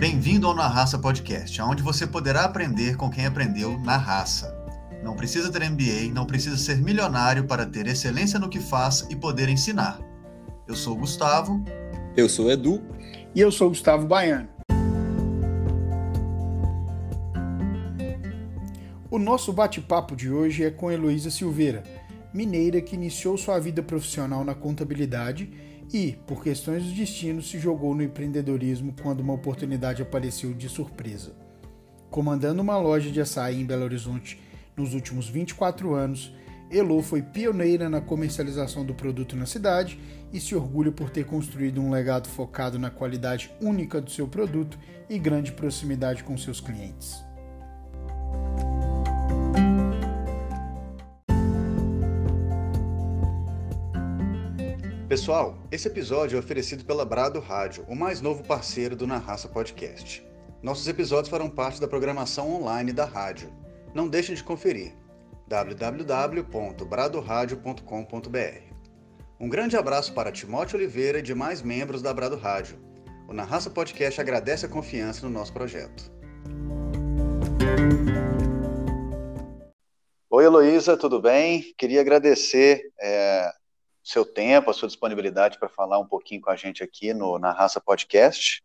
Bem-vindo ao Na Raça Podcast, onde você poderá aprender com quem aprendeu na raça. Não precisa ter MBA, não precisa ser milionário para ter excelência no que faz e poder ensinar. Eu sou o Gustavo. Eu sou o Edu. E eu sou o Gustavo Baiano. O nosso bate-papo de hoje é com Heloísa Silveira, mineira que iniciou sua vida profissional na contabilidade e, por questões do destino, se jogou no empreendedorismo quando uma oportunidade apareceu de surpresa. Comandando uma loja de açaí em Belo Horizonte nos últimos 24 anos, Elo foi pioneira na comercialização do produto na cidade e se orgulha por ter construído um legado focado na qualidade única do seu produto e grande proximidade com seus clientes. Pessoal, esse episódio é oferecido pela Brado Rádio, o mais novo parceiro do Na Raça Podcast. Nossos episódios farão parte da programação online da rádio. Não deixem de conferir www.bradoradio.com.br. Um grande abraço para Timóteo Oliveira e demais membros da Brado Rádio. O Na Raça Podcast agradece a confiança no nosso projeto. Oi, Heloísa, tudo bem? Queria agradecer é, seu tempo, a sua disponibilidade para falar um pouquinho com a gente aqui no Na Raça Podcast.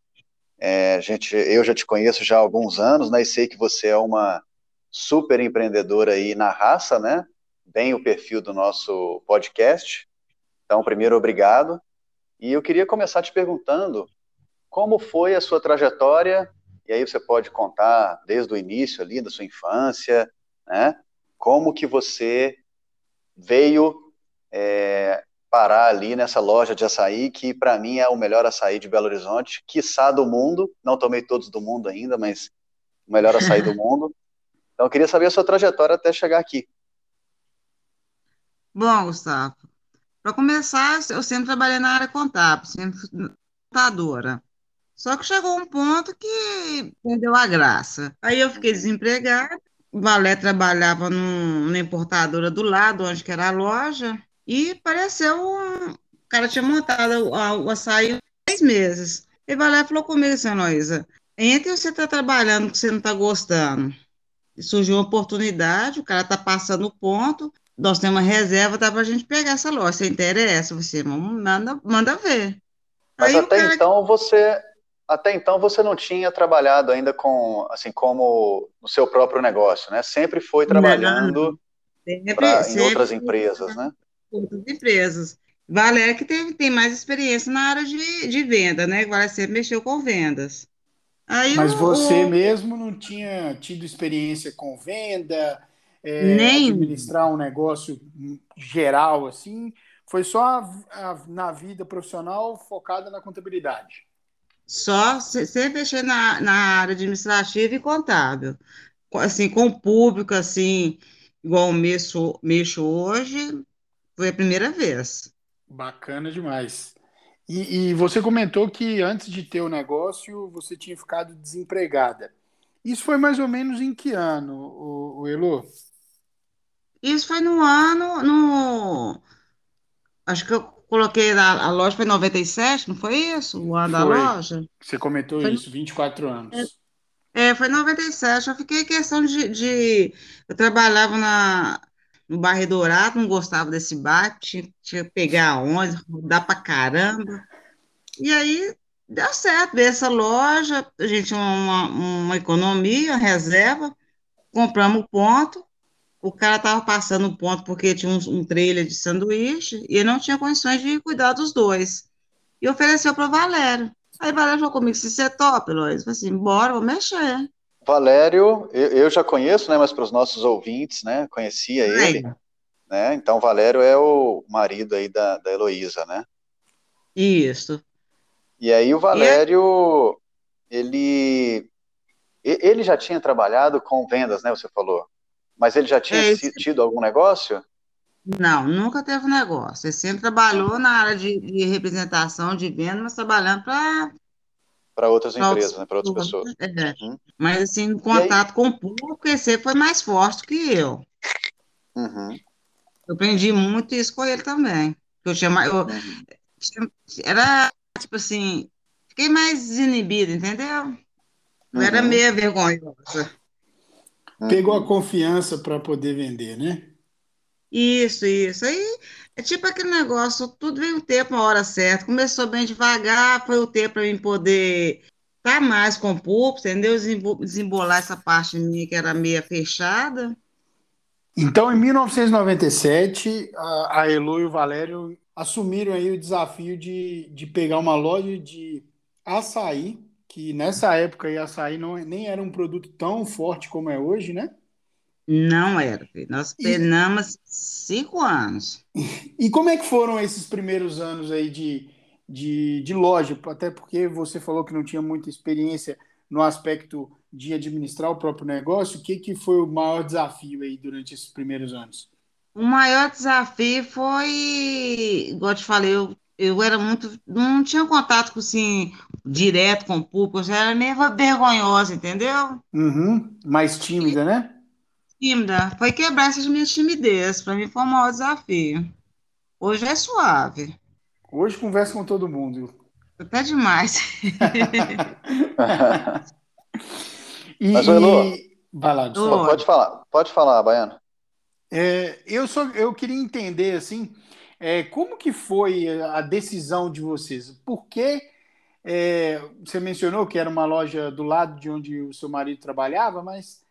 É, gente, eu já te conheço já há alguns anos, né, e sei que você é uma super empreendedora aí na raça, né? Bem o perfil do nosso podcast. Então, primeiro, obrigado. E eu queria começar te perguntando como foi a sua trajetória, e aí você pode contar desde o início ali, da sua infância, né? Como que você veio é, parar ali nessa loja de açaí, que para mim é o melhor açaí de Belo Horizonte, quiçá do mundo, não tomei todos do mundo ainda, mas o melhor açaí do mundo. Então eu queria saber a sua trajetória até chegar aqui. Bom, Gustavo, para começar, eu sempre trabalhei na área contábil, sempre contadora. Só que chegou um ponto que perdeu a graça. Aí eu fiquei desempregada, o Valé trabalhava num, numa importadora do lado, onde que era a loja, e apareceu um. O cara tinha montado o, açaí três meses. E Valé falou comigo assim, Heloísa, entre você está trabalhando que você não está gostando. E surgiu uma oportunidade, o cara está passando o ponto, nós temos uma reserva, dá para a gente pegar essa loja. Você interessa? Você manda, manda ver. Mas Aí até cara... então você até então você não tinha trabalhado ainda com assim como no seu próprio negócio, né? Sempre foi trabalhando sempre, pra, sempre, em outras empresas, né? Outras empresas. Valéria que tem, tem mais experiência na área de, de venda, né? Valéria sempre mexeu com vendas. Aí Mas o, você o... mesmo não tinha tido experiência com venda, é, Nem... administrar um negócio geral assim? Foi só a, a, na vida profissional focada na contabilidade? Só sempre mexer na, na área administrativa e contábil. Assim, com o público, assim, igual mexo, mexo hoje, foi a primeira vez. Bacana demais. E, e, você comentou que antes de ter o negócio você tinha ficado desempregada. Isso foi mais ou menos em que ano, o, o Elo? Isso foi no ano, no acho que eu coloquei a, a loja foi em 97, não foi isso? O ano foi. da loja? Você comentou foi, isso, 24 anos. É, é, foi em 97. Eu fiquei questão de, de eu trabalhava na no bairro Dourado, não gostava desse bairro, tinha, tinha que pegar ônibus, rodar pra caramba. E aí deu certo, veio essa loja, a gente tinha uma, uma economia, reserva, compramos o ponto, o cara estava passando o ponto porque tinha um, um trailer de sanduíche e ele não tinha condições de cuidar dos dois. E ofereceu para o Valério. Aí Valério falou comigo, se você é top, Lois, falei assim, bora, vou mexer. Valério, eu, eu já conheço, né, mas para os nossos ouvintes, né, conhecia ele, né, então Valério é o marido aí da, da Heloísa, né? Isso. E aí o Valério, e... ele, ele já tinha trabalhado com vendas, né, você falou, mas ele já tinha é tido algum negócio? Não, nunca teve negócio, ele sempre trabalhou na área de, de representação de venda, mas trabalhando para para outras empresas, né, para outras pessoas. É. Uhum. Mas assim, no contato com o público, esse foi mais forte que eu. Uhum. Eu aprendi muito isso com ele também. Eu tinha, eu, uhum. era tipo assim, fiquei mais desinibido, entendeu? Eu era Uhum. meia vergonhosa. Pegou a Uhum. confiança para poder vender, né? Isso, isso. Aí é tipo aquele negócio, tudo vem um tempo, uma hora certa. Começou bem devagar, foi o tempo para mim poder estar mais com o público, entendeu? Desembo- Desembolar essa parte minha que era meia fechada. Então, em 1997, a, a Elo e o Valério assumiram aí o desafio de, de pegar uma loja de açaí, que nessa época aí açaí não, nem era um produto tão forte como é hoje, né? Não era, filho. Nós E- penamos cinco anos. E como é que foram esses primeiros anos aí de, de, de loja? Até porque você falou que não tinha muita experiência no aspecto de administrar o próprio negócio. O que, que foi o maior desafio aí durante esses primeiros anos? O maior desafio foi, igual eu te falei, eu, eu era muito, não tinha contato com, assim, direto com o público, eu já era meio vergonhosa, entendeu? Uhum, mais tímida, né? Tímida, foi quebrar essas minhas timidez, para mim foi o maior desafio. Hoje é suave, Hoje conversa com todo mundo. até demais. E, Mas, Elô, e- vai lá. Pode falar, pode falar, Baiano. É, eu só eu queria entender assim, é, como que foi a decisão de vocês? Por que é, você mencionou que era uma loja do lado de onde o seu marido trabalhava, mas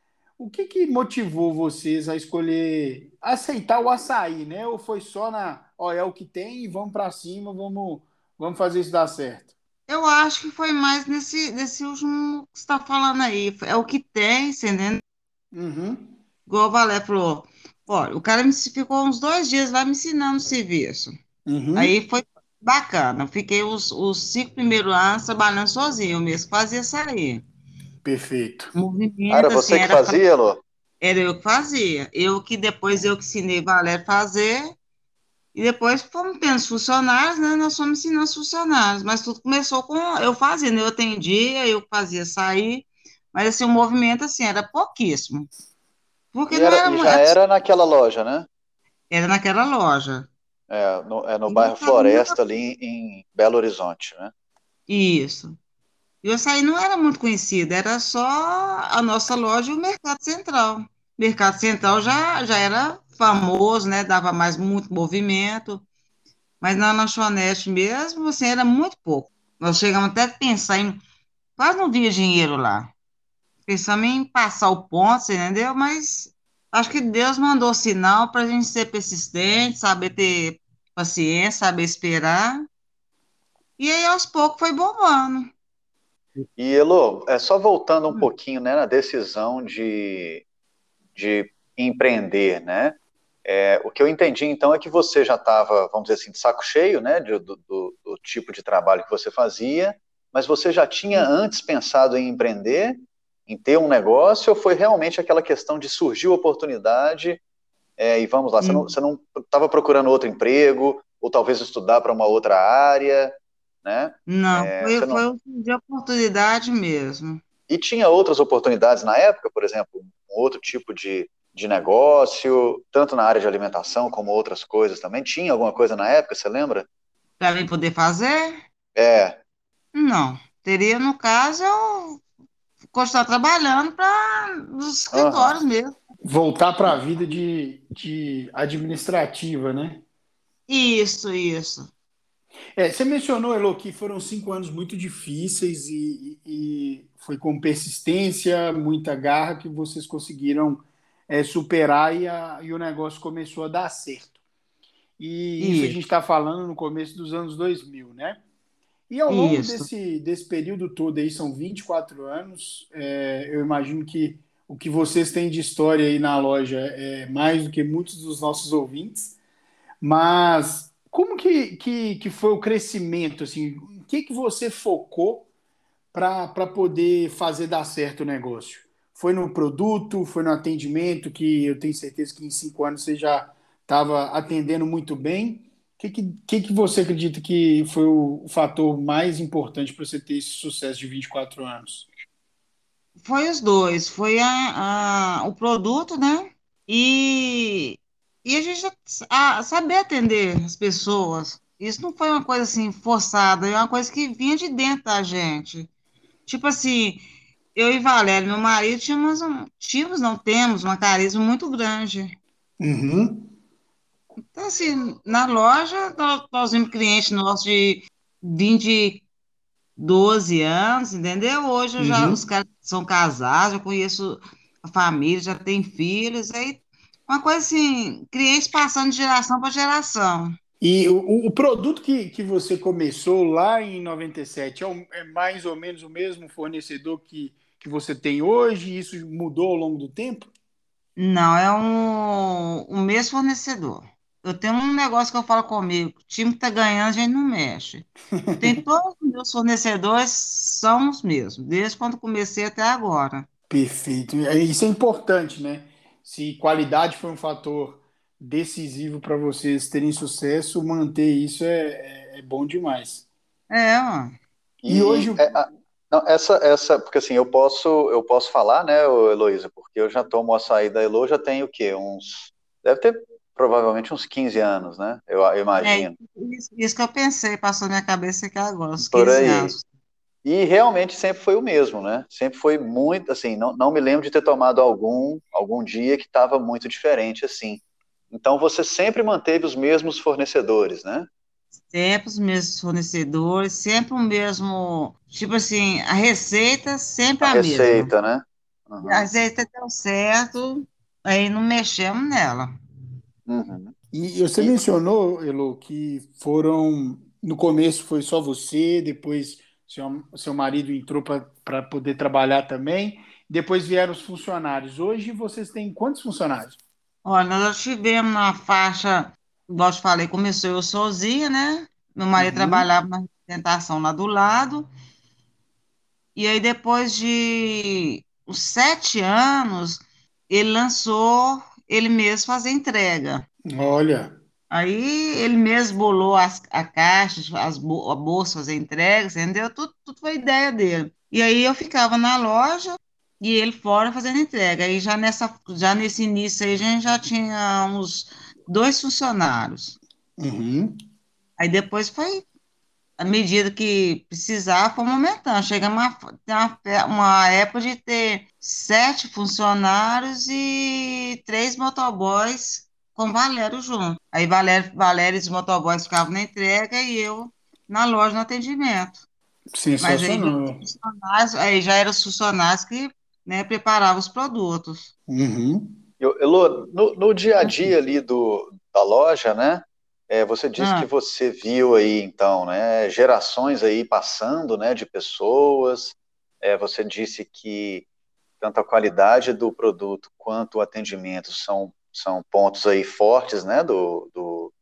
o que que motivou vocês a escolher aceitar o açaí, né? Ou foi só na, ó, é o que tem, vamos para cima, vamos vamos fazer isso dar certo? Eu acho que foi mais nesse, nesse último que você está falando aí, é o que tem, entendeu? Uhum, Igual o Valé falou, olha, o cara me ficou uns dois dias lá me ensinando o serviço. uhum. Aí foi bacana. Fiquei os, os cinco primeiros anos trabalhando sozinho, eu mesmo fazia sair. Perfeito. O movimento, Era assim, você que era, fazia, Elô? era eu que fazia. Eu que depois eu que ensinei Valério a fazer. E depois fomos tendo os funcionários, né? Nós fomos ensinando os funcionários. Mas tudo começou com eu fazendo. Eu atendia, eu fazia sair. Mas assim, o movimento assim, era pouquíssimo. Porque E, não era, era já era naquela loja, né? Era naquela loja. É, no, é no bairro Floresta, ali em, em Belo Horizonte, né? Isso. E o açaí não era muito conhecido, era só a nossa loja e o Mercado Central. O Mercado Central já, já era famoso, né? Dava mais muito movimento, mas na lanchonete mesmo, assim, era muito pouco. Nós chegamos até a pensar em. Quase não vinha dinheiro lá. Pensamos em passar o ponto, entendeu? Mas acho que Deus mandou sinal para a gente ser persistente, saber ter paciência, saber esperar. E aí, aos poucos, foi bombando. E, Elô, é só voltando um Hum. pouquinho, né, na decisão de, de empreender, né? É, o que eu entendi, então, é que você já estava, vamos dizer assim, de saco cheio, né, do, do- do tipo de trabalho que você fazia, mas você já tinha antes pensado em empreender, em ter um negócio, ou foi realmente aquela questão de surgiu a oportunidade é, e vamos lá, você não Hum. você não estava procurando outro emprego, ou talvez estudar para uma outra área, né? Não, É, foi, não- foi de oportunidade mesmo. E tinha outras oportunidades na época, por exemplo, um outro tipo de, de negócio, tanto na área de alimentação como outras coisas também. Tinha alguma coisa na época, você lembra? Para mim poder fazer? É, Não. Teria, no caso, eu continuar trabalhando para nos escritórios mesmo. Voltar para a vida de, de administrativa, né? Isso, isso. É, você mencionou, Elo, que foram cinco anos muito difíceis e, e- foi com persistência, muita garra que vocês conseguiram é, superar e, a- e o negócio começou a dar certo. E isso a Isso. gente está falando no começo dos anos 2000, né? E ao longo Isso. desse, desse período todo aí, são 24 anos, é, eu imagino que o que vocês têm de história aí na loja é mais do que muitos dos nossos ouvintes, mas como que, que, que foi o crescimento, assim, em que, que você focou para poder fazer dar certo o negócio? Foi no produto, foi no atendimento, que eu tenho certeza que em cinco anos você já estava atendendo muito bem. O que, que, que, você acredita que foi o, o fator mais importante para você ter esse sucesso de 24 anos? Foi os dois. Foi a, a- o produto, né? E, e a gente a, saber atender as pessoas. Isso não foi uma coisa assim forçada, é uma coisa que vinha de dentro da gente. Tipo assim, eu e Valério, meu marido, tínhamos, um, tínhamos não temos, uma carisma muito grande. Uhum. Então, assim, na loja, nós, nós vimos clientes nossos de 20, 12 anos, entendeu? Hoje uhum. já os caras são casados, eu conheço a família, já tem filhos, aí uma coisa assim, clientes passando de geração para geração. E o, o, produto que, que você começou lá em 97 é, é mais ou menos o mesmo fornecedor que, que você tem hoje? Isso mudou ao longo do tempo? Não, é um, o mesmo fornecedor. Eu tenho um negócio que eu falo comigo: o time que está ganhando, a gente não mexe. Tem todos os meus fornecedores, são os mesmos, desde quando comecei até agora. Perfeito. Isso é importante, né? Se qualidade foi um fator decisivo para vocês terem sucesso, manter isso é, é, é bom demais. É, ó. E, e hoje. É, não, essa, essa, porque assim, eu posso, eu posso falar, né, Heloísa, porque eu já tomo açaí da Elo, já tenho o quê? Uns. Deve ter provavelmente uns 15 anos, né? Eu, eu imagino. É, isso, isso, que eu pensei, passou na minha cabeça que agora, uns 15 Por aí. anos. E realmente sempre foi o mesmo, né? Sempre foi muito, assim, não, não me lembro de ter tomado algum, algum dia que estava muito diferente assim. Então você sempre manteve os mesmos fornecedores, né? Sempre os mesmos fornecedores, sempre o mesmo, tipo assim, a receita sempre a, a mesma. receita, né? Uhum. A receita deu certo, aí não mexemos nela. Uhum. E você e... mencionou, Elo, que foram, no começo foi só você, depois seu, seu marido entrou para poder trabalhar também, depois vieram os funcionários. Hoje vocês têm quantos funcionários? Olha, nós tivemos na faixa, igual eu te falei, começou eu sozinha, né? Meu marido uhum. trabalhava na representação lá do lado. E aí, depois de uns sete anos, ele lançou ele mesmo fazer entrega. Olha. Aí ele mesmo bolou as, a caixa, as bo, a bolsa fazer entregas, entendeu? Tudo, tudo foi ideia dele. E aí eu ficava na loja e ele fora fazendo entrega. Aí já, nessa, já nesse início aí, a gente já tinha uns dois funcionários. Uhum. Aí depois foi, à medida que precisava, foi aumentando. Chega uma, uma, uma época de ter sete funcionários e três motoboys com Valério junto. Aí Valério, Valério e os motoboys ficavam na entrega e eu na loja no atendimento. Sensacional. Mas aí, aí já eram os funcionários que né, preparava os produtos. Uhum. Eu, Elô, no, no, dia a dia ali do, da loja, né? É, você disse ah. que você viu aí, então, né, gerações aí passando, né, de pessoas. É, você disse que tanto a qualidade do produto quanto o atendimento são, são pontos aí fortes, né, do, do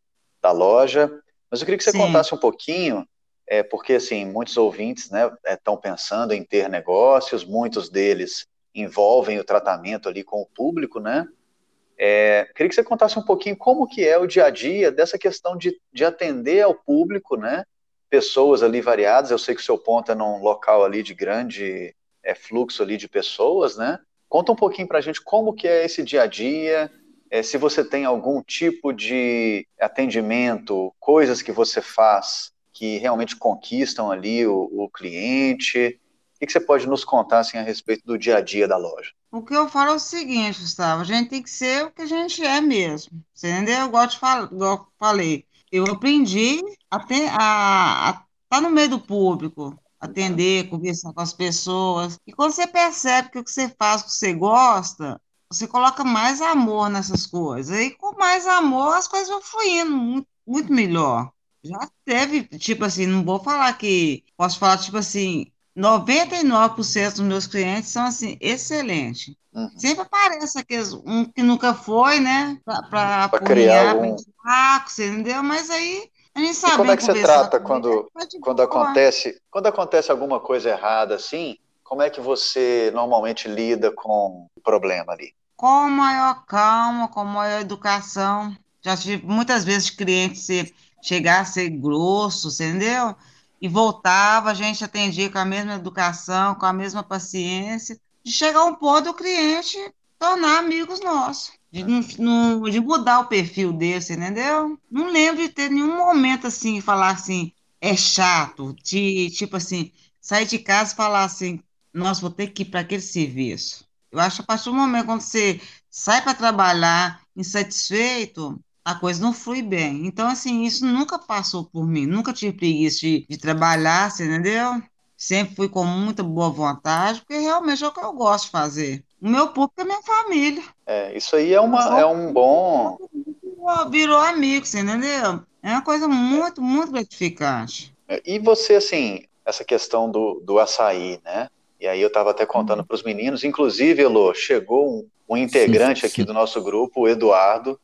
da loja. Mas eu queria que você Sim. contasse um pouquinho é, porque assim muitos ouvintes né estão é, pensando em ter negócios, muitos deles envolvem o tratamento ali com o público, né? É, queria que você contasse um pouquinho como que é o dia a dia dessa questão de, de atender ao público, né? Pessoas ali variadas. Eu sei que o seu ponto é num local ali de grande é, fluxo ali de pessoas, né? Conta um pouquinho para a gente como que é esse dia a dia, é, se você tem algum tipo de atendimento, coisas que você faz que realmente conquistam ali o, o cliente, o que você pode nos contar assim, a respeito do dia a dia da loja? O que eu falo é o seguinte, Gustavo, a gente tem que ser o que a gente é mesmo, você entendeu? Eu gosto de falar, eu falei, eu aprendi a estar tá no meio do público, atender, conversar com as pessoas. E quando você percebe que o que você faz, o que você gosta, você coloca mais amor nessas coisas. E com mais amor, as coisas vão fluindo muito, muito melhor. Já teve, tipo assim, não vou falar que, posso falar, tipo assim, 99% dos meus clientes são assim, excelentes. Uhum. Sempre aparece aqueles, um que nunca foi, né? Para criar um... você entendeu? Mas aí a gente sabe. E como é que você trata quando, quando acontece quando acontece alguma coisa errada assim? Como é que você normalmente lida com o problema ali? Com maior calma, com maior educação. Já tive muitas vezes clientes chegar a ser grosso, entendeu? E voltava, a gente atendia com a mesma educação, com a mesma paciência, de chegar um ponto do cliente tornar amigos nossos. De, de mudar o perfil desse, entendeu? Não lembro de ter nenhum momento assim, falar assim, é chato, de tipo assim, sair de casa e falar assim, nossa, vou ter que ir para aquele serviço. Eu acho que a partir do momento quando você sai para trabalhar insatisfeito, a coisa não flui bem. Então, assim, isso nunca passou por mim, nunca tive preguiça de, de trabalhar, você entendeu? Sempre fui com muita boa vontade, porque realmente é o que eu gosto de fazer. O meu público é minha família. É, isso aí é, uma, é um bom. Virou amigo, você entendeu? É uma coisa muito, muito gratificante. E você, assim, essa questão do, do açaí, né? E aí eu estava até contando uhum. para os meninos, inclusive, Elô, chegou um, um integrante sim, sim. aqui do nosso grupo, o Eduardo,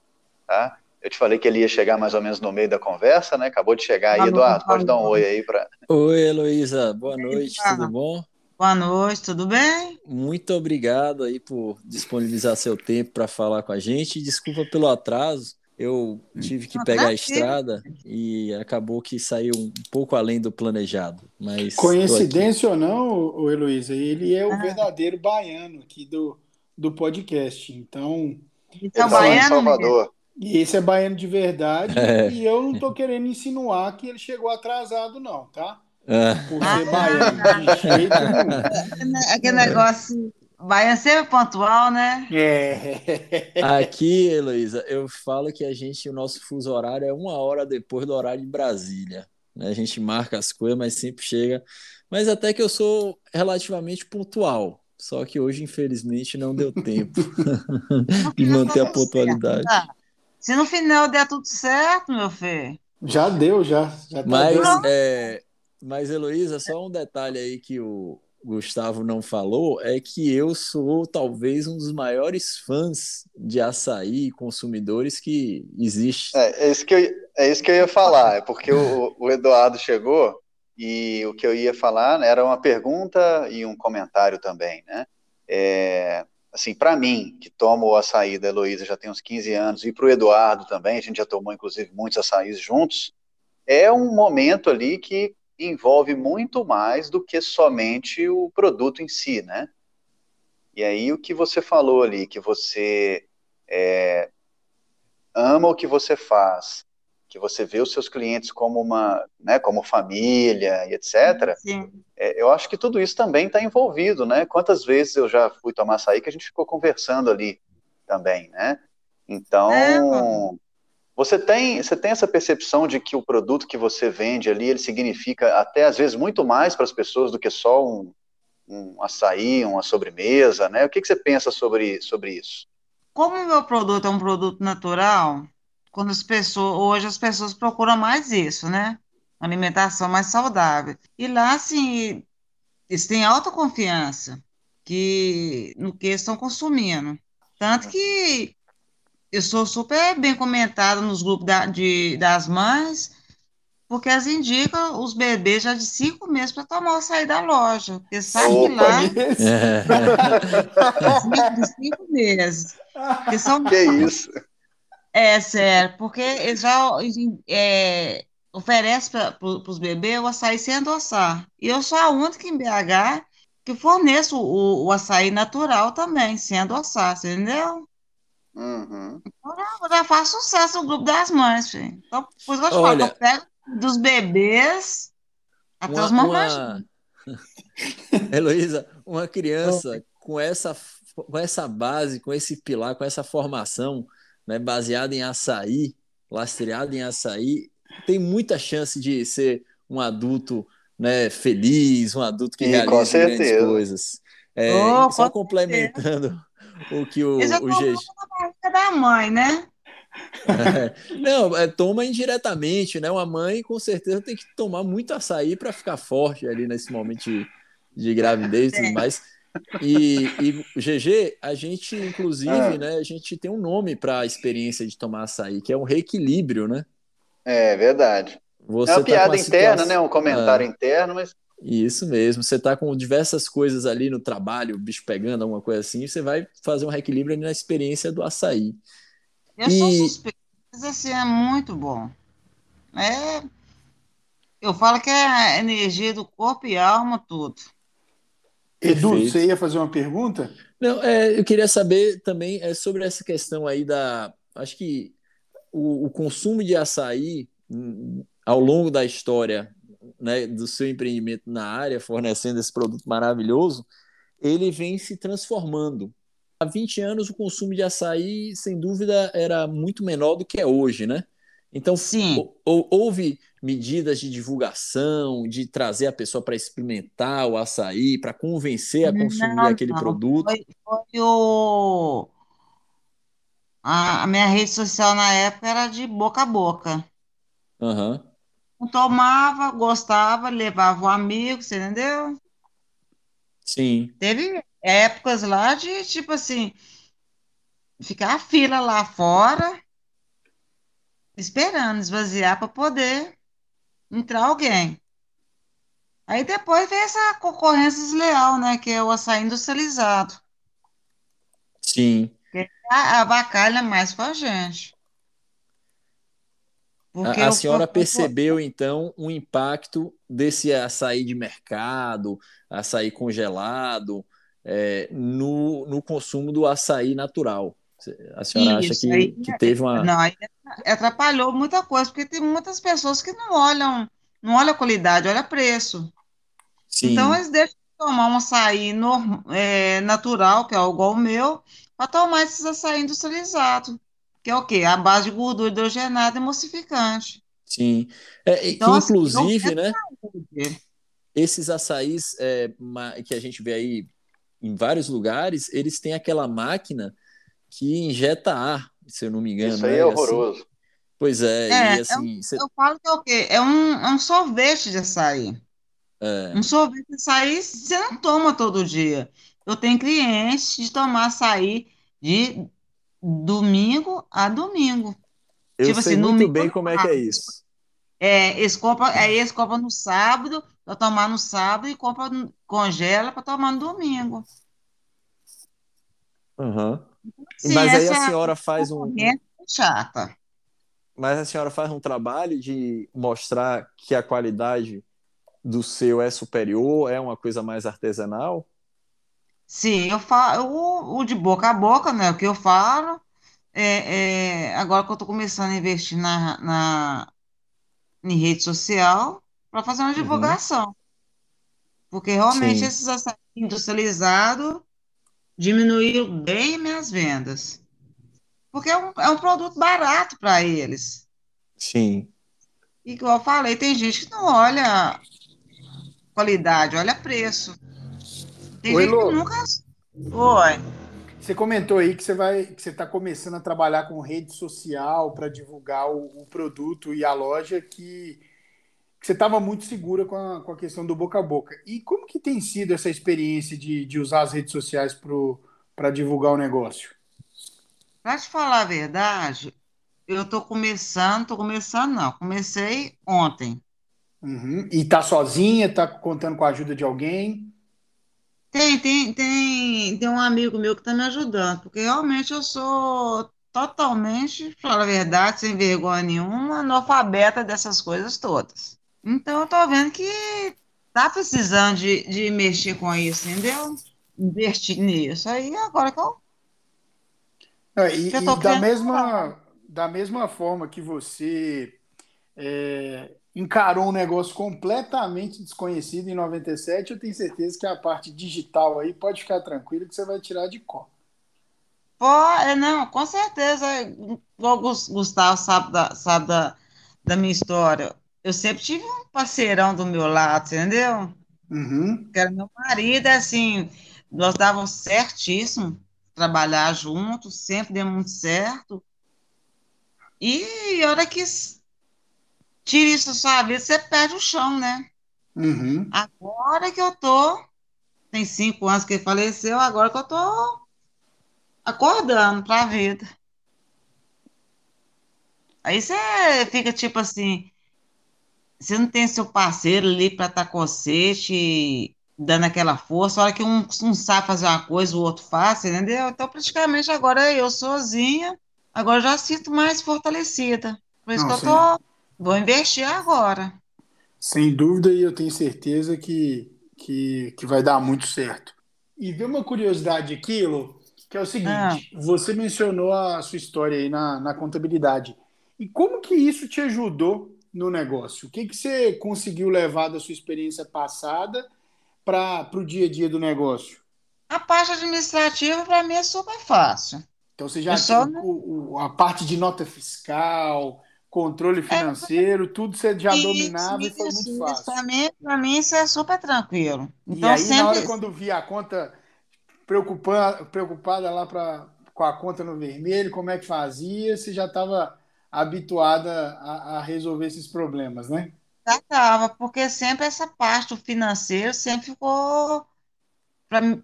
tá? Eu te falei que ele ia chegar mais ou menos no meio da conversa, né? Acabou de chegar aí, Eduardo. Pode dar um oi aí para. Oi, Heloísa. Boa noite, tudo bom? Boa noite, tudo bem? Muito obrigado aí por disponibilizar seu tempo para falar com a gente. Desculpa pelo atraso. Eu tive que pegar a estrada e acabou que saiu um pouco além do planejado. Mas Coincidência ou não, Heloísa, ele é o ah. verdadeiro baiano aqui do, do podcast. Então. Então, é baiano. Salvador. E esse é baiano de verdade. É. E eu não tô querendo insinuar que ele chegou atrasado, não, tá? É. Por ser ah, baiano, de jeito nenhum. Aquele negócio. Baiano sempre pontual, né? É. Aqui, Heloísa, eu falo que a gente, o nosso fuso horário é uma hora depois do horário de Brasília. Né? A gente marca as coisas, mas sempre chega. Mas até que eu sou relativamente pontual. Só que hoje, infelizmente, não deu tempo de manter a pontualidade. Tá. Se no final der tudo certo, meu filho. Já deu, já. já tá mas, é, mas, Heloísa, só um detalhe aí que o Gustavo não falou é que eu sou talvez um dos maiores fãs de açaí consumidores que existe. É, é, isso, que eu, é isso que eu ia falar, é porque o, o Eduardo chegou e o que eu ia falar era uma pergunta e um comentário também, né? É, assim, para mim, que tomo o açaí da Heloísa já tem uns 15 anos, e para o Eduardo também, a gente já tomou, inclusive, muitos açaís juntos, é um momento ali que envolve muito mais do que somente o produto em si, né? E aí o que você falou ali, que você é, ama o que você faz, que você vê os seus clientes como uma, né, como família e etc. É, eu acho que tudo isso também está envolvido, né? Quantas vezes eu já fui tomar açaí que a gente ficou conversando ali também, né? Então, é, você tem, você tem essa percepção de que o produto que você vende ali, ele significa até às vezes muito mais para as pessoas do que só um, um açaí, uma sobremesa, né? O que, que você pensa sobre, sobre isso? Como o meu produto é um produto natural, quando as pessoas, hoje as pessoas procuram mais isso, né? Alimentação mais saudável. E lá, assim, eles têm alta confiança que, no que estão consumindo. Tanto que eu sou super bem comentada nos grupos da, de, das mães, porque elas indicam os bebês já de cinco meses para tomar o sair da loja. Porque sabe que lá. de cinco meses. Que, são, que isso? É, sério, porque eles já é, oferecem para os bebês o açaí sem adoçar. E eu sou a única em BH que forneço o, o açaí natural também, sem adoçar, entendeu? Uhum. Já, já faz sucesso o grupo das mães, filho. Então, por isso que eu te falo, eu pego dos bebês até uma, os mamães. Uma... Heloísa, uma criança com essa, com essa base, com esse pilar, com essa formação, né, baseada em açaí, lastreado em açaí, tem muita chance de ser um adulto né, feliz, um adulto que e, realiza grandes coisas. É, oh, só complementando o que o, Eu já o GG. da mãe, né? É, não, é, toma indiretamente, né? Uma mãe com certeza tem que tomar muito açaí para ficar forte ali nesse momento de, de gravidez e tudo mais. E, e GG, a gente, inclusive, ah. né, a gente tem um nome para a experiência de tomar açaí, que é um reequilíbrio, né? É verdade. Você é uma tá piada interna, situação... né? Um comentário ah. interno, mas. Isso mesmo. Você está com diversas coisas ali no trabalho, o bicho pegando, alguma coisa assim, você vai fazer um reequilíbrio na experiência do açaí. Eu e... sou suspeita, mas assim, é muito bom. É... Eu falo que é a energia do corpo e alma, tudo. Edu, Perfeito. você ia fazer uma pergunta? Não, é, eu queria saber também é, sobre essa questão aí da. Acho que o, o consumo de açaí hum, ao longo da história né, do seu empreendimento na área, fornecendo esse produto maravilhoso, ele vem se transformando. Há 20 anos, o consumo de açaí, sem dúvida, era muito menor do que é hoje, né? Então, Sim. houve medidas de divulgação, de trazer a pessoa para experimentar o açaí, para convencer a consumir não, aquele não. produto? Foi, foi o... A, minha rede social na época era de boca a boca. Uhum. Tomava, gostava, levava um amigo, você entendeu? Sim. Teve épocas lá de, tipo assim, ficar a fila lá fora, esperando esvaziar para poder entrar alguém. Aí depois vem essa concorrência desleal, né? Que é o açaí industrializado. Sim. Que a, a mais com a gente. Porque a, a senhora eu, percebeu, então, um impacto desse açaí de mercado, açaí congelado, é, no, no consumo do açaí natural. A senhora Isso, acha que, aí, que teve uma. Não, atrapalhou muita coisa, porque tem muitas pessoas que não olham, não olham a qualidade, olham preço. Sim. Então eles deixam de tomar um açaí no, é, natural, que é igual o meu, para tomar esses açaí industrializados, que é o quê? A base de gordura hidrogenada emulsificante. Sim. É, então, que, assim, inclusive, né? Esses açaís é, que a gente vê aí em vários lugares, eles têm aquela máquina que injeta ar, se eu não me engano. Isso aí é, é assim. horroroso. Assim. Pois é, é e assim. É um, cê... Eu falo que é o quê? É um, é um sorvete de açaí. É. Um sorvete de açaí você não toma todo dia. Eu tenho clientes de tomar açaí de domingo a domingo. Eu tipo sei assim, muito domingo, bem como é que é isso. É, eles compram, aí eles compram no sábado, para tomar no sábado, e compram, congela para tomar no domingo. Uhum. Sim, Mas aí a senhora faz um. Chata. Mas a senhora faz um trabalho de mostrar que a qualidade do seu é superior, é uma coisa mais artesanal? Sim, eu falo o, o de boca a boca, né? O que eu falo. É, é, agora que eu estou começando a investir na, na, em rede social para fazer uma uhum. divulgação. Uhum. Porque realmente Sim. esses açaí industrializados diminuíram bem minhas vendas. Porque é um, é um produto barato para eles. Sim. E como eu falei, tem gente que não olha qualidade, olha preço. Tem Oi, gente Lô. que nunca. Oi. Você comentou aí que você vai, que você está começando a trabalhar com rede social para divulgar o, o, produto e a loja que, que você estava muito segura com a, com a questão do boca a boca. E como que tem sido essa experiência de, de usar as redes sociais para divulgar o negócio? Para te falar a verdade, eu estou começando, estou começando não, comecei ontem. Uhum. E tá sozinha, tá contando com a ajuda de alguém? Tem, tem, tem, tem um amigo meu que está me ajudando, porque realmente eu sou totalmente, falar a verdade, sem vergonha nenhuma, analfabeta dessas coisas todas. Então eu tô vendo que tá precisando de, de mexer com isso, entendeu? Investir nisso. Aí agora que eu. É, e, e da, mesma, da mesma forma que você é, encarou um negócio completamente desconhecido em 97, eu tenho certeza que a parte digital aí pode ficar tranquilo que você vai tirar de cor. Pô, é, não, com certeza. O Gustavo sabe da, sabe da, da minha história. Eu sempre tive um parceirão do meu lado, entendeu? Uhum. Que era meu marido, assim, nós dávamos certíssimo trabalhar juntos, sempre deu muito certo. E a hora que tira isso da sua vida, você perde o chão, né? Uhum. Agora que eu tô, tem cinco anos que ele faleceu, agora que eu tô acordando para a vida. Aí você fica tipo assim, você não tem seu parceiro ali para estar tá com você, te dando aquela força, a hora que um, um sabe fazer uma coisa, o outro faz, entendeu? Então, praticamente agora eu sozinha, agora já sinto mais fortalecida. Por isso não, que eu tô Vou investir agora. Sem dúvida, e eu tenho certeza que, que, que vai dar muito certo. E vê uma curiosidade aqui, Lu, que é o seguinte: ah. você mencionou a sua história aí na, na contabilidade. E como que isso te ajudou no negócio? O que, que você conseguiu levar da sua experiência passada para o dia a dia do negócio? A parte administrativa, para mim, é super fácil. Então, você já tem só... o, o, a parte de nota fiscal, controle é, financeiro, é, tudo você já isso, dominava isso, e foi muito fácil. Para mim, mim, isso é super tranquilo. Então, e aí, sempre... na hora quando via a conta preocupada, preocupada lá pra, com a conta no vermelho, como é que fazia, você já estava habituada a, a, resolver esses problemas, né? Já estava, porque sempre essa parte do financeiro sempre ficou para mim,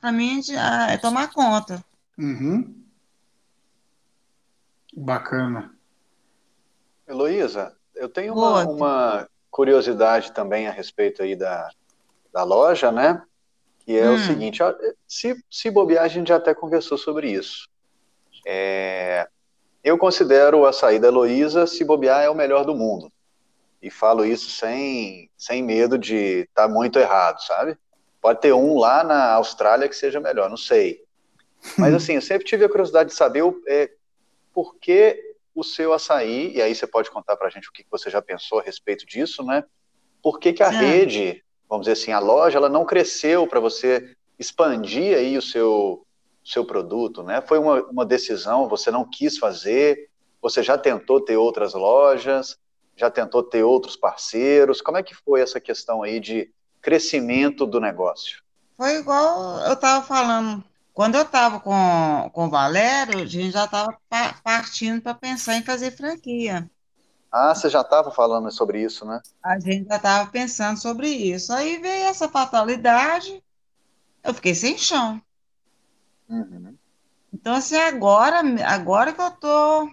para mim é tomar conta. Uhum. Bacana. Heloísa, eu tenho uma, uma, curiosidade também a respeito aí da, da loja, né? Que é hum. o seguinte, se, se bobear, a gente já até conversou sobre isso. É, eu considero a saída Heloísa, se bobear, é o melhor do mundo. E falo isso sem, sem medo de estar tá muito errado, sabe? Pode ter um lá na Austrália que seja melhor, não sei. Mas assim, eu sempre tive a curiosidade de saber é, por que o seu açaí, e aí você pode contar para a gente o que você já pensou a respeito disso, né? Por que, que a rede, vamos dizer assim, a loja, ela não cresceu para você expandir aí o seu, seu produto, né? Foi uma, uma decisão, você não quis fazer, você já tentou ter outras lojas, já tentou ter outros parceiros, como é que foi essa questão aí de crescimento do negócio? Foi igual eu estava falando quando eu estava com, com o Valério, a gente já estava partindo para pensar em fazer franquia. Ah, você já estava falando sobre isso, né? A gente já estava pensando sobre isso. Aí veio essa fatalidade, eu fiquei sem chão. Uhum. Então, assim, agora, agora que eu estou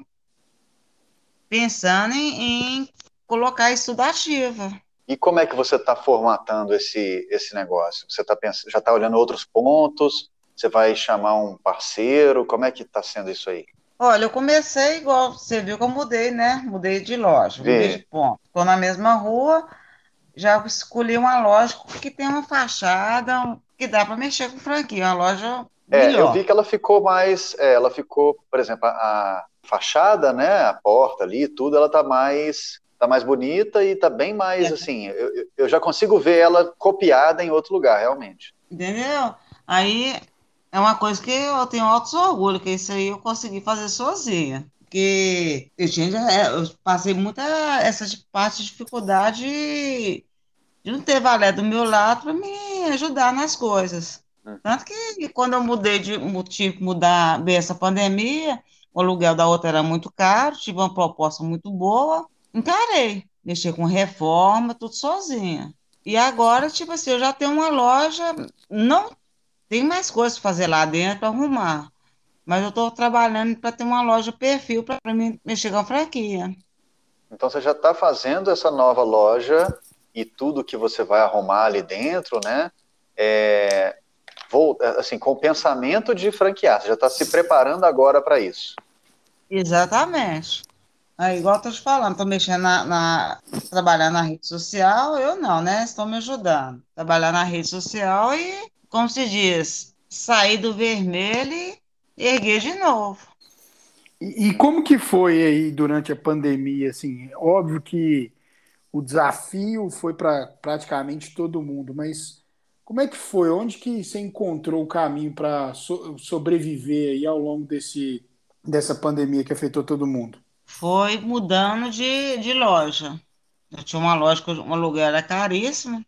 pensando em, em, colocar isso tudo ativa. E como é que você está formatando esse, esse negócio? Você tá pensando, já está olhando outros pontos? Você vai chamar um parceiro? Como é que está sendo isso aí? Olha, eu comecei igual, você viu que eu mudei, né? Mudei de loja, Vê. mudei de ponto. Estou na mesma rua, já escolhi uma loja que tem uma fachada que dá para mexer com franquia, uma loja é, melhor. eu vi que ela ficou mais, é, ela ficou, por exemplo, a, a, fachada, né, a porta ali, tudo, ela tá mais, tá mais bonita e tá bem mais, é. assim, eu, eu já consigo ver ela copiada em outro lugar, realmente. Entendeu? Aí é uma coisa que eu tenho altos orgulho, que isso aí eu consegui fazer sozinha. Porque eu, tinha, é, eu passei muita essa parte de dificuldade de não ter Valé do meu lado para me ajudar nas coisas. Hum. Tanto que quando eu mudei de tive mudar bem essa pandemia, o aluguel da outra era muito caro, tive uma proposta muito boa, encarei, mexer com reforma, tudo sozinha. E agora, tipo assim, eu já tenho uma loja, não tem mais coisas para fazer lá dentro para arrumar. Mas eu estou trabalhando para ter uma loja perfil para mim mexer com a franquia. Então você já está fazendo essa nova loja e tudo que você vai arrumar ali dentro, né? É, vou, assim, com o pensamento de franquear. Você já está se preparando agora para isso. Exatamente. É, igual eu tô te falando, estou mexendo na, na, trabalhar na rede social, eu não, né? Estão me ajudando. Trabalhar na rede social e como se diz, sair do vermelho e erguer de novo. E, e como que foi aí durante a pandemia? Assim, óbvio que o desafio foi para praticamente todo mundo, mas como é que foi? Onde que você encontrou o caminho para so sobreviver aí ao longo desse, dessa pandemia que afetou todo mundo? Foi mudando de, de loja. Eu tinha uma loja que o aluguel era caríssimo.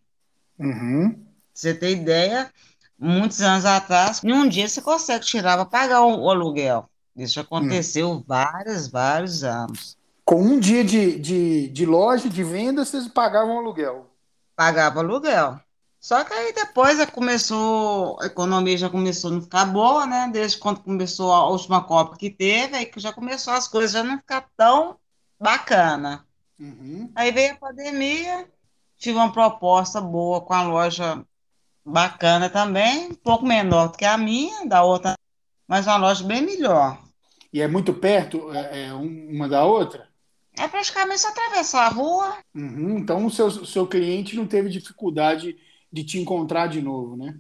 Uhum. Você tem ideia, muitos anos atrás, em um dia você consegue tirar para pagar o, o, aluguel. Isso aconteceu hum. vários, vários anos. Com um dia de, de, de loja, de venda, vocês pagavam aluguel? Pagava aluguel. Só que aí depois começou, a economia já começou a não ficar boa, né? Desde quando começou a última Copa que teve, aí que já começou as coisas a não ficar tão bacana. Uhum. Aí veio a pandemia, tive uma proposta boa com a loja bacana também, um pouco menor do que a minha, da outra, mas uma loja bem melhor. E é muito perto é, é uma da outra? É praticamente só atravessar a rua. Uhum, então o seu, seu cliente não teve dificuldade de te encontrar de novo, né?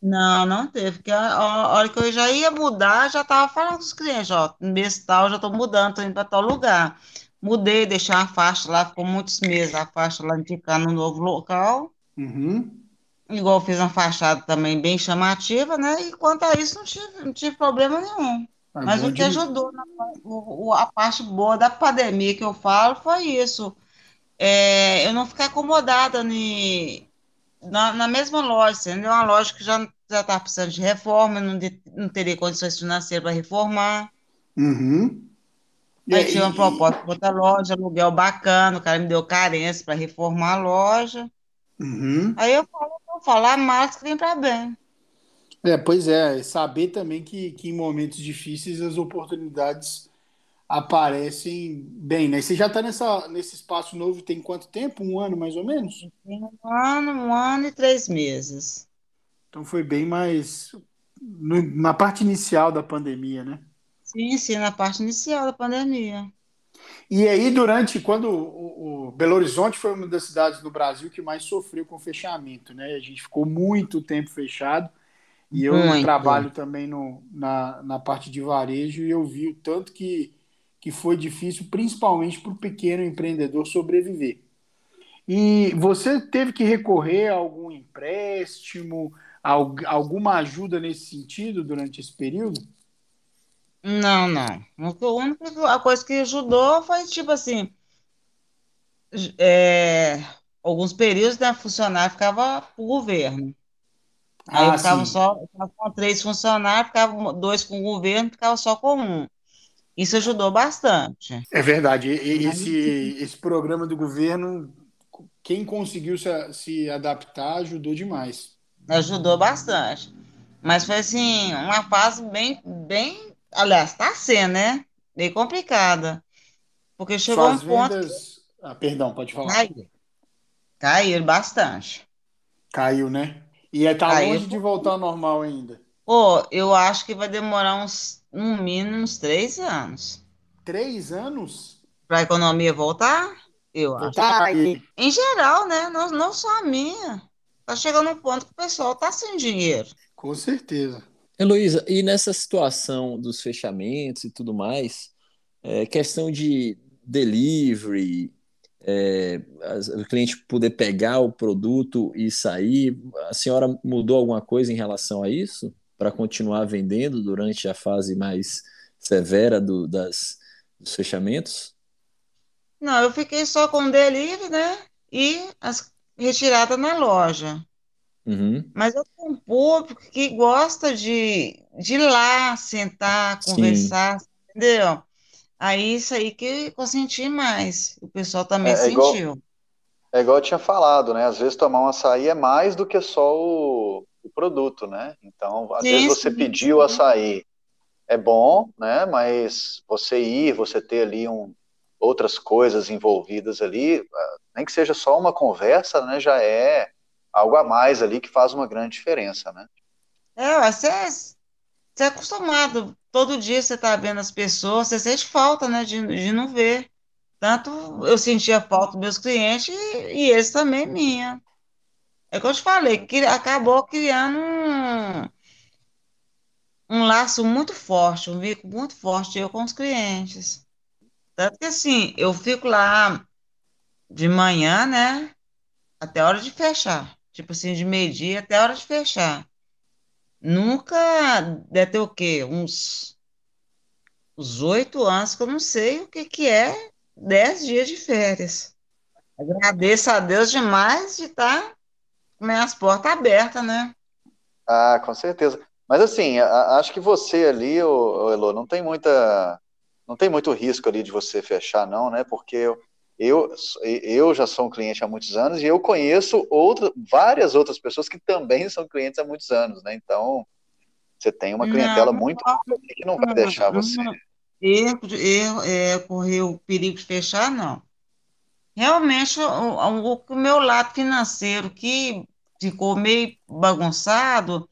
Não, não teve, porque a, a hora que eu já ia mudar, já estava falando com os clientes, ó, mês tal, já estou mudando, estou indo para tal lugar. mudei, deixei uma faixa lá, ficou muitos meses a faixa lá ficar no novo local. Uhum. Igual fiz uma fachada também bem chamativa, né? E quanto a isso, não tive, não tive problema nenhum. Ah, Mas o que de- ajudou, na, o- o- a parte boa da pandemia que eu falo foi isso. É, eu não ficar acomodada ni- na, na mesma loja, entendeu? Uma loja que já já está precisando de reforma, não, de- não teria condições financeiras para reformar. Uhum. Aí aí- tinha uma proposta para outra loja, aluguel bacana, o cara me deu carência para reformar a loja. Uhum. Aí eu falo, falo, a marca vem para bem. É, pois é, saber também que, que em momentos difíceis as oportunidades aparecem bem, né? Você já está nessa, nesse espaço novo tem quanto tempo? Um ano mais ou menos? Um ano, um ano e três meses. Então foi bem mais no- na parte inicial da pandemia, né? Sim, sim, na parte inicial da pandemia. E aí, durante, quando o, o Belo Horizonte foi uma das cidades no Brasil que mais sofreu com fechamento, né? A gente ficou muito tempo fechado. E eu Muito. trabalho também no, na, na parte de varejo e eu vi o tanto que, que foi difícil, principalmente para o pequeno empreendedor sobreviver. E você teve que recorrer a algum empréstimo, al- alguma ajuda nesse sentido durante esse período? Não, não. A coisa que ajudou foi tipo assim, é, alguns períodos, né, funcionário ficava pro governo. Aí Ah, ficava sim. só, ficava com três funcionários, ficava dois com o governo, ficava só com um. Isso ajudou bastante. É verdade. E- Esse, esse programa do governo, quem conseguiu se, se adaptar ajudou demais. Ajudou bastante. Mas foi assim, uma fase bem, bem, aliás, tá sendo, né? Bem complicada. Porque chegou Suas um ponto vendas. Ah, perdão, pode que falar. caiu. Caíram bastante. Caiu, né? E está Caiu. longe de voltar ao normal ainda. Pô, eu acho que vai demorar uns, no mínimo, uns três anos Três anos? para a economia voltar, eu acho. Tá aí. Em geral, né? Não, não só a minha. Tá chegando um ponto que o pessoal tá sem dinheiro. Com certeza. Heloísa, e nessa situação dos fechamentos e tudo mais, é, questão de delivery, é, o cliente poder pegar o produto e sair, a senhora mudou alguma coisa em relação a isso? Para continuar vendendo durante a fase mais severa do- das, dos fechamentos? Não, eu fiquei só com delivery, né? E as retiradas na loja. Uhum. Mas eu tenho um público que gosta de, de ir lá, sentar, Sim. conversar, entendeu? Aí isso aí que eu senti mais. O pessoal também É, é igual- sentiu. É igual eu tinha falado, né? Às vezes tomar um açaí é mais do que só o, o produto, né? Então, às Sim, vezes você sim, pediu o açaí, é bom, né? Mas você ir, você ter ali um, outras coisas envolvidas ali, ah, nem que seja só uma conversa, né? Já é algo a mais ali que faz uma grande diferença, né? É, você, você é acostumado. Todo dia você tá vendo as pessoas, você sente falta, né, de, de não ver. Tanto eu sentia falta dos meus clientes e, e eles também minha. É o que eu te falei, que acabou criando um, um laço muito forte, um vínculo muito forte eu com os clientes. Tanto que assim, eu fico lá de manhã, né, até a hora de fechar. Tipo assim, de meio-dia até a hora de fechar. Nunca deve ter o quê? Uns oito anos que eu não sei o que que é dez dias de férias. Agradeço a Deus demais de estar com minhas portas abertas, né? Ah, com certeza. Mas assim, acho que você ali, ô, Elô, não tem muita, não tem muito risco ali de você fechar, não, né? Porque eu, eu já sou um cliente há muitos anos e eu conheço outra, várias outras pessoas que também são clientes há muitos anos, né? Então, você tem uma clientela Não, muito grande que não vai deixar você. não, erro, erro, é, correr o perigo de fechar, não. Realmente, o, o, o meu lado financeiro que ficou meio bagunçado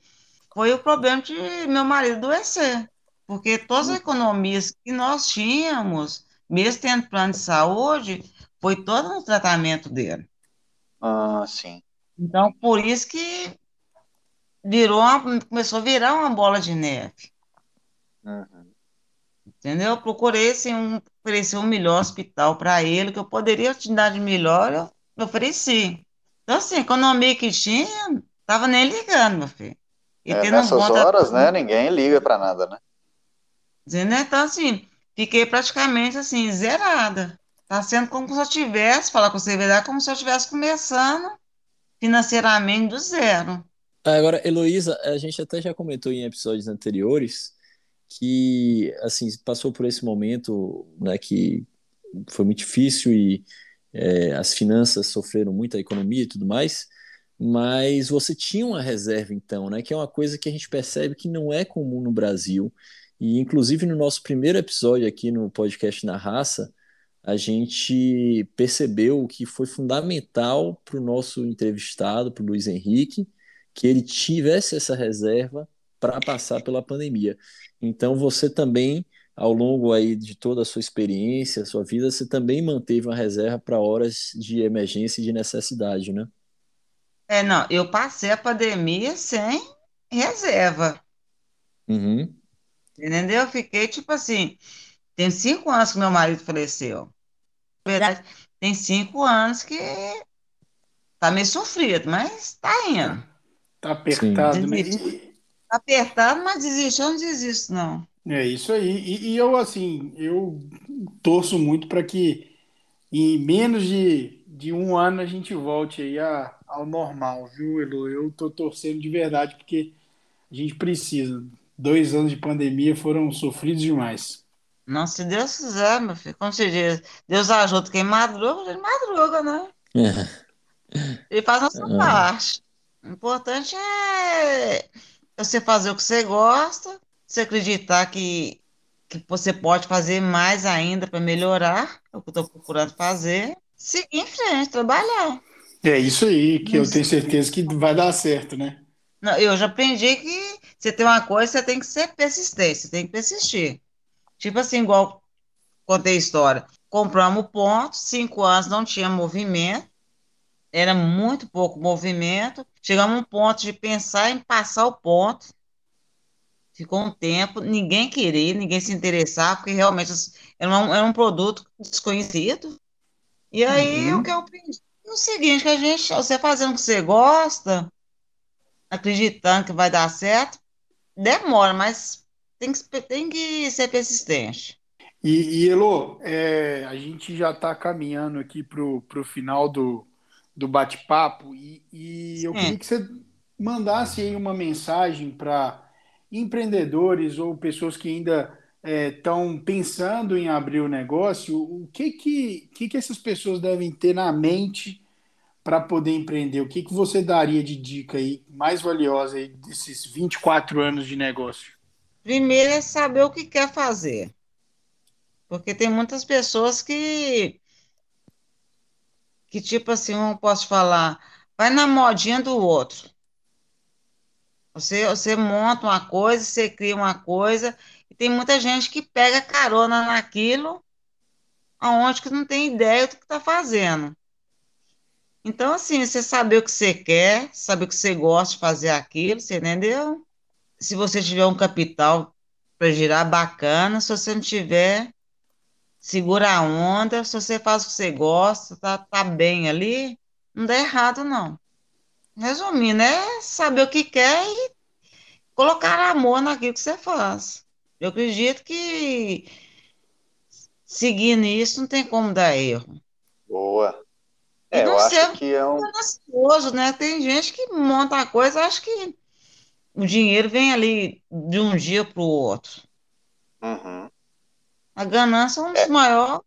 foi o problema de meu marido adoecer. Porque todas as economias que nós tínhamos, mesmo tendo plano de saúde, foi todo no tratamento dele. Ah, sim. Então, por isso que virou uma- começou a virar uma bola de neve. Uhum. Entendeu? Eu procurei assim, um, oferecer um melhor hospital para ele, que eu poderia te dar de melhor, eu ofereci. Então, assim, a economia que tinha, tava nem ligando, meu filho. E é, nessas conta... horas, né, ninguém liga para nada, né? Né? Então, assim, fiquei praticamente, assim, zerada. Tá sendo como se eu tivesse, falar com verdade, como se eu estivesse começando financeiramente do zero. Agora, Heloísa, a gente até já comentou em episódios anteriores que, assim, passou por esse momento, né, que foi muito difícil e é, as finanças sofreram muito, a economia e tudo mais, mas você tinha uma reserva então, né? Que é uma coisa que a gente percebe que não é comum no Brasil. E inclusive no nosso primeiro episódio aqui no podcast Na Raça, a gente percebeu que foi fundamental para o nosso entrevistado, para o Luiz Henrique, que ele tivesse essa reserva para passar pela pandemia. Então você também, ao longo aí de toda a sua experiência, sua vida, você também manteve uma reserva para horas de emergência e de necessidade, né? É, não, eu passei a pandemia sem reserva. Uhum. Entendeu? Eu fiquei tipo assim. Tem cinco anos que meu marido faleceu. Na verdade, tem cinco anos que tá meio sofrido, mas tá indo. Tá apertado, né? Tá apertado, mas desistir eu não desisto, não. É isso aí. E, e eu, assim, eu torço muito para que em menos de, de um ano a gente volte aí a, ao normal, viu, Elu? Eu tô torcendo de verdade porque a gente precisa. Dois anos de pandemia foram sofridos demais. Não, se Deus quiser, meu filho, como se diz, Deus ajuda quem madruga, ele madruga, né? Ele faz a sua é. parte. O importante é você fazer o que você gosta, você acreditar que, que você pode fazer mais ainda para melhorar, é o que eu estou procurando fazer, seguir em frente, trabalhar. É isso aí, que eu tenho certeza que vai dar certo, né? Não, eu já aprendi que você tem uma coisa, você tem que ser persistente, você tem que persistir. Tipo assim, igual contei a história. Compramos o ponto, cinco anos não tinha movimento, era muito pouco movimento. Chegamos a um ponto de pensar em passar o ponto. Ficou um tempo, ninguém queria, ninguém se interessar, porque realmente era um, era um produto desconhecido. E aí, uhum. o que eu aprendi? No seguinte, que a gente, você fazendo o que você gosta, acreditando que vai dar certo, demora, mas tem que, tem que ser persistente. E, e Elo, é, a gente já está caminhando aqui para o final do, do bate-papo e, e eu queria que você mandasse aí uma mensagem para empreendedores ou pessoas que ainda estão é, pensando em abrir o negócio, o que que, que que essas pessoas devem ter na mente para poder empreender? O que, que você daria de dica aí mais valiosa aí desses 24 anos de negócio? Primeiro é saber o que quer fazer. Porque tem muitas pessoas que que tipo assim, eu posso falar, vai na modinha do outro. Você, você monta uma coisa, você cria uma coisa tem muita gente que pega carona naquilo, aonde que não tem ideia do que está fazendo. Então, assim, você saber o que você quer, saber o que você gosta de fazer aquilo, você entendeu? Se você tiver um capital para girar, bacana. Se você não tiver, segura a onda. Se você faz o que você gosta, tá, tá bem ali, não dá errado, não. Resumindo, é saber o que quer e colocar amor naquilo que você faz. Eu acredito que seguindo isso não tem como dar erro. Boa. É, eu acho que é um. Ansioso, né? Tem gente que monta a coisa, acho que o dinheiro vem ali de um dia para o outro. Uhum. A ganância é um dos é. maiores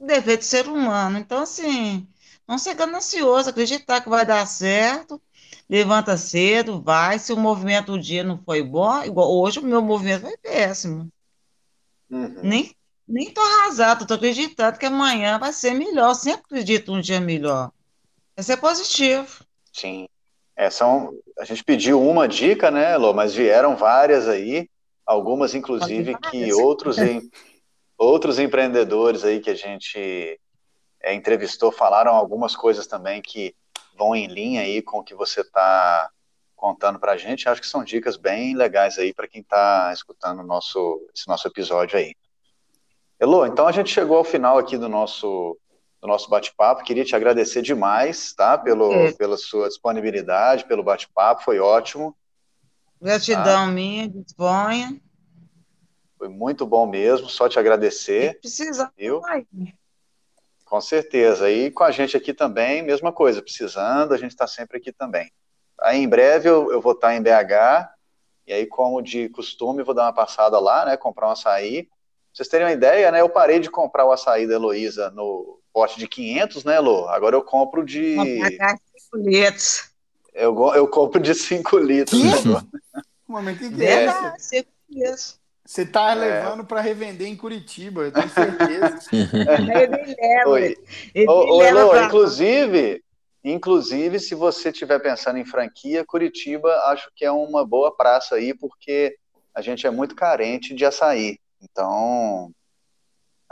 defeitos do ser humano. Então, assim, não ser ganancioso, acreditar que vai dar certo levanta cedo, vai. Se o movimento do dia não foi bom, igual hoje o meu movimento foi péssimo. Uhum. Nem, nem tô arrasado, tô acreditando que amanhã vai ser melhor. Sempre acredito um dia melhor. Vai ser positivo. Sim. É, são, a gente pediu uma dica, né, Lô, mas vieram várias aí, algumas inclusive que outros, em, outros empreendedores aí que a gente é, entrevistou falaram algumas coisas também que vão em linha aí com o que você está contando para a gente. Acho que são dicas bem legais aí para quem está escutando nosso, esse nosso episódio aí. Elô, então a gente chegou ao final aqui do nosso, do nosso bate-papo. Queria te agradecer demais, tá? Pelo, é. Pela sua disponibilidade, pelo bate-papo, foi ótimo. Gratidão tá? minha, disponha. Foi muito bom mesmo, só te agradecer. Precisa. Viu? Com certeza. E com a gente aqui também, mesma coisa, precisando, a gente está sempre aqui também. Aí em breve eu, eu vou estar tá em BH, e aí, como de costume, vou dar uma passada lá, né? Comprar um açaí. Pra vocês terem uma ideia, né? Eu parei de comprar o açaí da Heloísa no pote de 500, né, Lô? Agora eu compro de. 5 litros. Eu, eu compro de 5 litros. Que? Né, Mas que, que é? é você está é. levando para revender em Curitiba, eu tenho certeza. ele leva. Oi. Ele ô, leva pra... inclusive, inclusive, se você estiver pensando em franquia, Curitiba acho que é uma boa praça aí, porque a gente é muito carente de açaí. Então,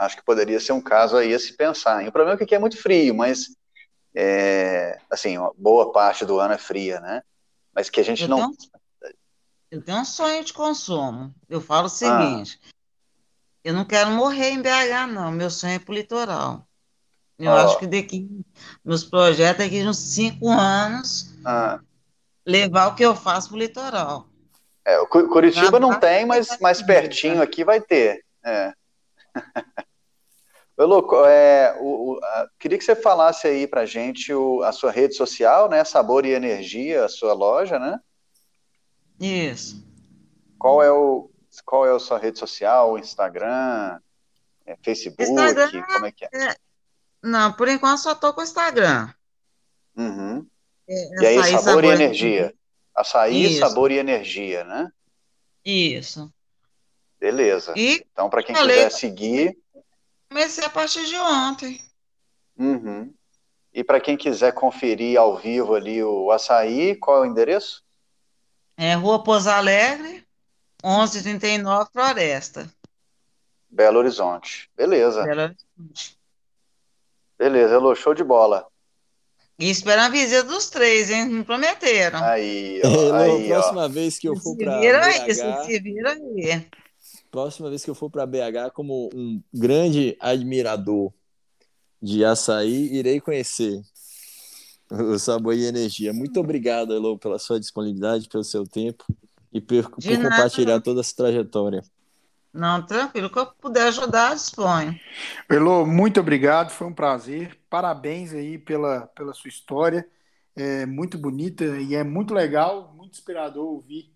acho que poderia ser um caso aí a se pensar. E o problema é que aqui é muito frio, mas é, assim, boa parte do ano é fria, né? Mas que a gente então, não eu tenho um sonho de consumo. Eu falo o ah. seguinte: ah. eu não quero morrer em BH, não. Meu sonho é pro litoral. Eu oh. acho que daqui, meus projetos, daqui uns cinco anos, ah. levar o que eu faço pro litoral. É, Curitiba não tem, mas mais pertinho aqui vai ter. É. Louco, é, o, o, a, queria que você falasse aí pra gente o, a sua rede social, né? Sabor e Energia, a sua loja, né? Isso. Qual é o qual é a sua rede social, Instagram, é, Facebook, Instagram, como é que é? é? Não, por enquanto só tô com o Instagram. Uhum. É, e aí, sabor, sabor, e energia. Açaí, Isso. sabor e energia, né? Isso. Beleza. E então, para quem falei, quiser seguir. Comecei a partir de ontem. Uhum. E para quem quiser conferir ao vivo ali o açaí, qual é o endereço? É Rua Pouso Alegre, 1139 Floresta. Belo Horizonte. Beleza. Belo Horizonte. Beleza, Elô, show de bola. E esperando a visita dos três, hein? Me prometeram. Aí, ó. aí, próxima ó. vez que eu for para BH... se viram aí. Próxima vez que eu for para BH, como um grande admirador de açaí, irei conhecer o sabor e energia. Muito obrigado, Elo, pela sua disponibilidade, pelo seu tempo e por, por compartilhar toda essa trajetória. Não, tranquilo. O que eu puder ajudar, disponho. Elo, muito obrigado, foi um prazer. Parabéns aí pela, pela sua história. É muito bonita e é muito legal, muito inspirador ouvir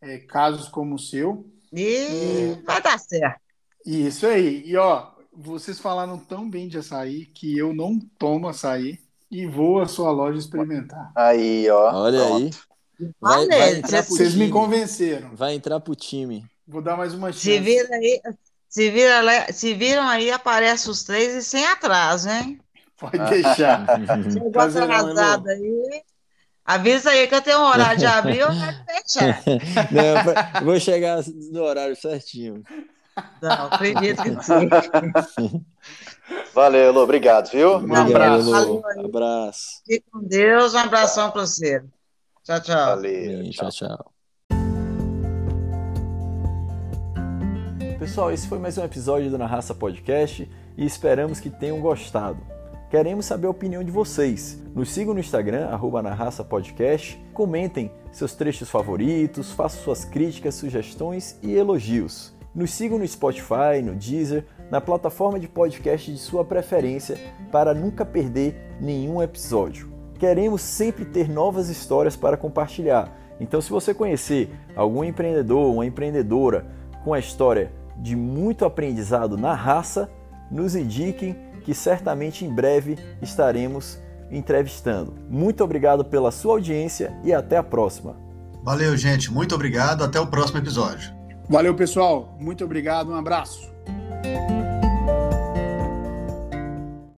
é, casos como o seu. E, e vai dar certo. Isso aí. E ó, vocês falaram tão bem de açaí que eu não tomo açaí e vou à sua loja experimentar. Aí, ó. Olha pronto. aí. Vai, vai Vocês time. me convenceram. Vai entrar pro time. Vou dar mais uma chance. Se vira aí, se, vira, se viram aí, aparece os três e sem atraso, hein? Pode deixar. Chegou atrasado aí. Avisa aí que eu tenho um horário de abrir ou vai fechar. Não, vou chegar no horário certinho. Não, acredito que sim. Valeu, Lu, obrigado, viu? Um abraço. Valeu, abraço. Fique com Deus, um abração para você. Tchau, tchau. Valeu. tchau, tchau. Pessoal, esse foi mais um episódio do Na Raça Podcast e esperamos que tenham gostado. Queremos saber a opinião de vocês. Nos sigam no Instagram, arroba na Raça Podcast, comentem seus trechos favoritos, façam suas críticas, sugestões e elogios. Nos sigam no Spotify, no Deezer, na plataforma de podcast de sua preferência para nunca perder nenhum episódio. Queremos sempre ter novas histórias para compartilhar. Então, se você conhecer algum empreendedor, uma empreendedora com a história de muito aprendizado na raça, nos indiquem que certamente em breve estaremos entrevistando. Muito obrigado pela sua audiência e até a próxima. Valeu, gente. Muito obrigado. Até o próximo episódio. Valeu, pessoal. Muito obrigado. Um abraço.